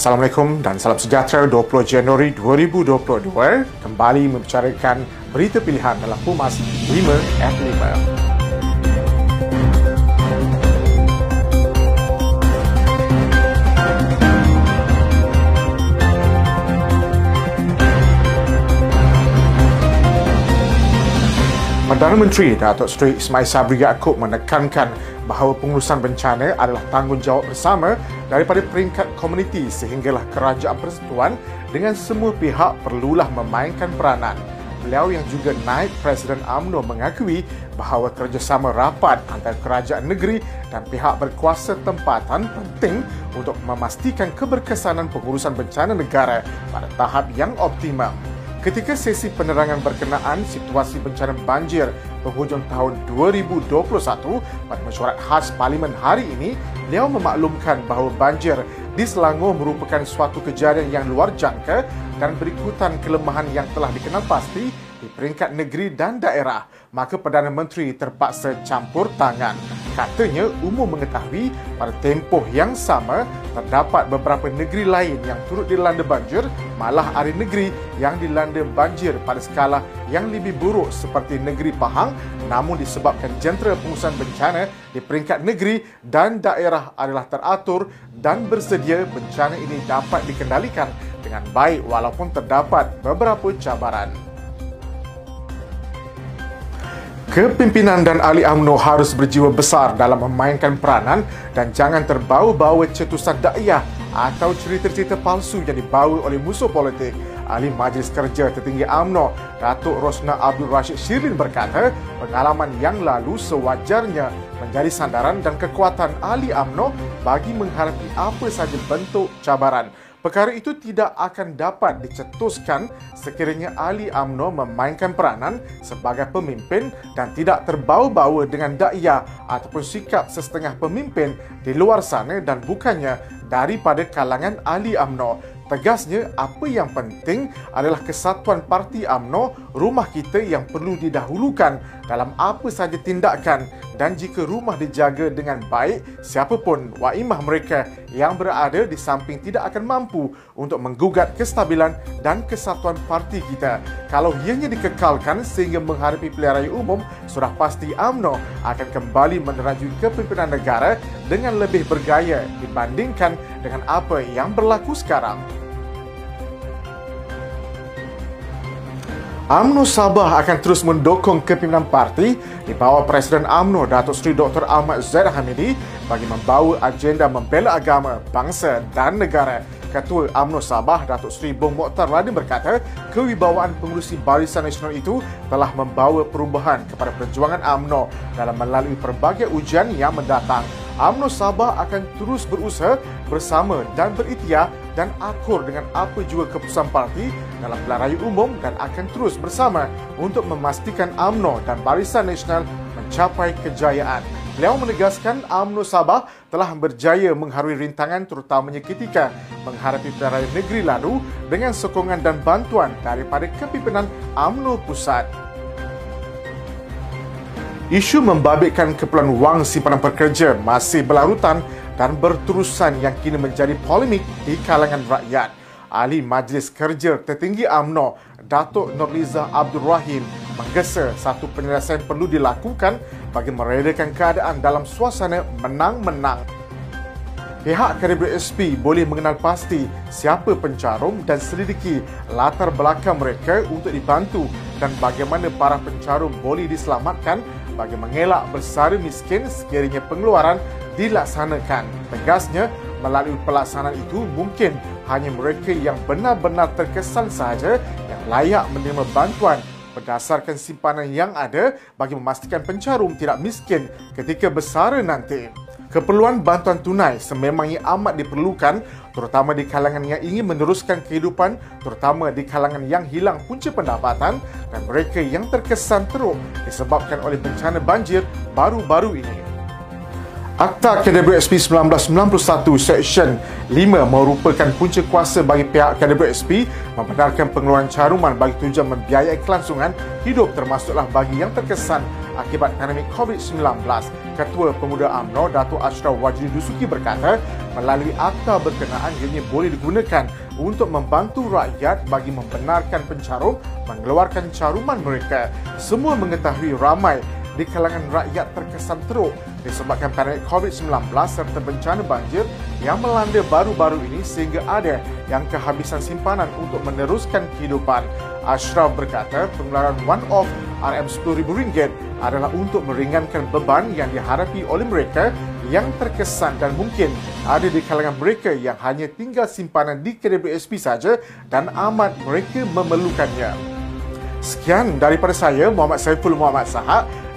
Assalamualaikum dan salam sejahtera 20 Januari 2022 kembali membicarakan berita pilihan dalam Pumas 5F5. Perdana Menteri Datuk Seri Ismail Sabri Yaakob menekankan bahawa pengurusan bencana adalah tanggungjawab bersama daripada peringkat komuniti sehinggalah kerajaan persekutuan dengan semua pihak perlulah memainkan peranan. Beliau yang juga naik Presiden AMNO mengakui bahawa kerjasama rapat antara kerajaan negeri dan pihak berkuasa tempatan penting untuk memastikan keberkesanan pengurusan bencana negara pada tahap yang optimum. Ketika sesi penerangan berkenaan situasi bencana banjir penghujung tahun 2021 pada mesyuarat khas Parlimen hari ini, beliau memaklumkan bahawa banjir di Selangor merupakan suatu kejadian yang luar jangka dan berikutan kelemahan yang telah dikenal pasti di peringkat negeri dan daerah, maka Perdana Menteri terpaksa campur tangan. Katanya, umum mengetahui pada tempoh yang sama, terdapat beberapa negeri lain yang turut dilanda banjir, malah ada negeri yang dilanda banjir pada skala yang lebih buruk seperti negeri Pahang, namun disebabkan jentera pengurusan bencana di peringkat negeri dan daerah adalah teratur dan bersedia bencana ini dapat dikendalikan dengan baik walaupun terdapat beberapa cabaran. Kepimpinan dan ahli UMNO harus berjiwa besar dalam memainkan peranan dan jangan terbawa-bawa cetusan dakwah atau cerita-cerita palsu yang dibawa oleh musuh politik. Ahli Majlis Kerja Tertinggi UMNO, Datuk Rosna Abdul Rashid Shirin berkata, pengalaman yang lalu sewajarnya menjadi sandaran dan kekuatan ahli UMNO bagi menghadapi apa saja bentuk cabaran. Perkara itu tidak akan dapat dicetuskan sekiranya Ali AMNO memainkan peranan sebagai pemimpin dan tidak terbawa-bawa dengan da'iyah ataupun sikap sesetengah pemimpin di luar sana dan bukannya daripada kalangan ahli AMNO. Tegasnya, apa yang penting adalah kesatuan parti AMNO, rumah kita yang perlu didahulukan dalam apa saja tindakan dan jika rumah dijaga dengan baik, siapapun waimah mereka yang berada di samping tidak akan mampu untuk menggugat kestabilan dan kesatuan parti kita. Kalau ianya dikekalkan sehingga menghadapi pilihan raya umum, sudah pasti AMNO akan kembali menerajui kepimpinan negara dengan lebih bergaya dibandingkan dengan apa yang berlaku sekarang. UMNO Sabah akan terus mendukung kepimpinan parti di bawah Presiden UMNO Datuk Seri Dr. Ahmad Zaid Hamidi bagi membawa agenda membela agama, bangsa dan negara. Ketua UMNO Sabah Datuk Seri Bong Mokhtar Ladin berkata, kewibawaan pengurusi Barisan Nasional itu telah membawa perubahan kepada perjuangan UMNO dalam melalui pelbagai ujian yang mendatang. UMNO Sabah akan terus berusaha bersama dan berikhtiar dan akur dengan apa juga keputusan parti dalam pilihan raya umum dan akan terus bersama untuk memastikan UMNO dan Barisan Nasional mencapai kejayaan. Beliau menegaskan UMNO Sabah telah berjaya mengharui rintangan terutamanya ketika menghadapi pilihan raya negeri lalu dengan sokongan dan bantuan daripada kepimpinan UMNO Pusat. Isu membabitkan keperluan wang simpanan pekerja masih berlarutan dan berterusan yang kini menjadi polemik di kalangan rakyat. Ahli Majlis Kerja Tertinggi AMNO, Datuk Nurliza Abdul Rahim menggesa satu penyelesaian perlu dilakukan bagi meredakan keadaan dalam suasana menang-menang. Pihak Karibia SP boleh mengenal pasti siapa pencarum dan selidiki latar belakang mereka untuk dibantu dan bagaimana para pencarum boleh diselamatkan bagi mengelak bersara miskin sekiranya pengeluaran dilaksanakan. Tegasnya, melalui pelaksanaan itu mungkin hanya mereka yang benar-benar terkesan sahaja yang layak menerima bantuan berdasarkan simpanan yang ada bagi memastikan pencarum tidak miskin ketika bersara nanti. Keperluan bantuan tunai sememangnya amat diperlukan terutama di kalangan yang ingin meneruskan kehidupan terutama di kalangan yang hilang punca pendapatan dan mereka yang terkesan teruk disebabkan oleh bencana banjir baru-baru ini. Akta KWSP 1991 Seksyen 5 merupakan punca kuasa bagi pihak KWSP membenarkan pengeluaran caruman bagi tujuan membiayai kelangsungan hidup termasuklah bagi yang terkesan akibat pandemik COVID-19. Ketua Pemuda AMNO Datuk Ashraf Wajdi Dusuki berkata, melalui akta berkenaan ianya boleh digunakan untuk membantu rakyat bagi membenarkan pencarum mengeluarkan caruman mereka. Semua mengetahui ramai di kalangan rakyat terkesan teruk disebabkan pandemik COVID-19 serta bencana banjir yang melanda baru-baru ini sehingga ada yang kehabisan simpanan untuk meneruskan kehidupan. Ashraf berkata pengeluaran one-off RM10,000 adalah untuk meringankan beban yang dihadapi oleh mereka yang terkesan dan mungkin ada di kalangan mereka yang hanya tinggal simpanan di KWSP saja dan amat mereka memerlukannya. Sekian daripada saya, Muhammad Saiful Muhammad Sahak.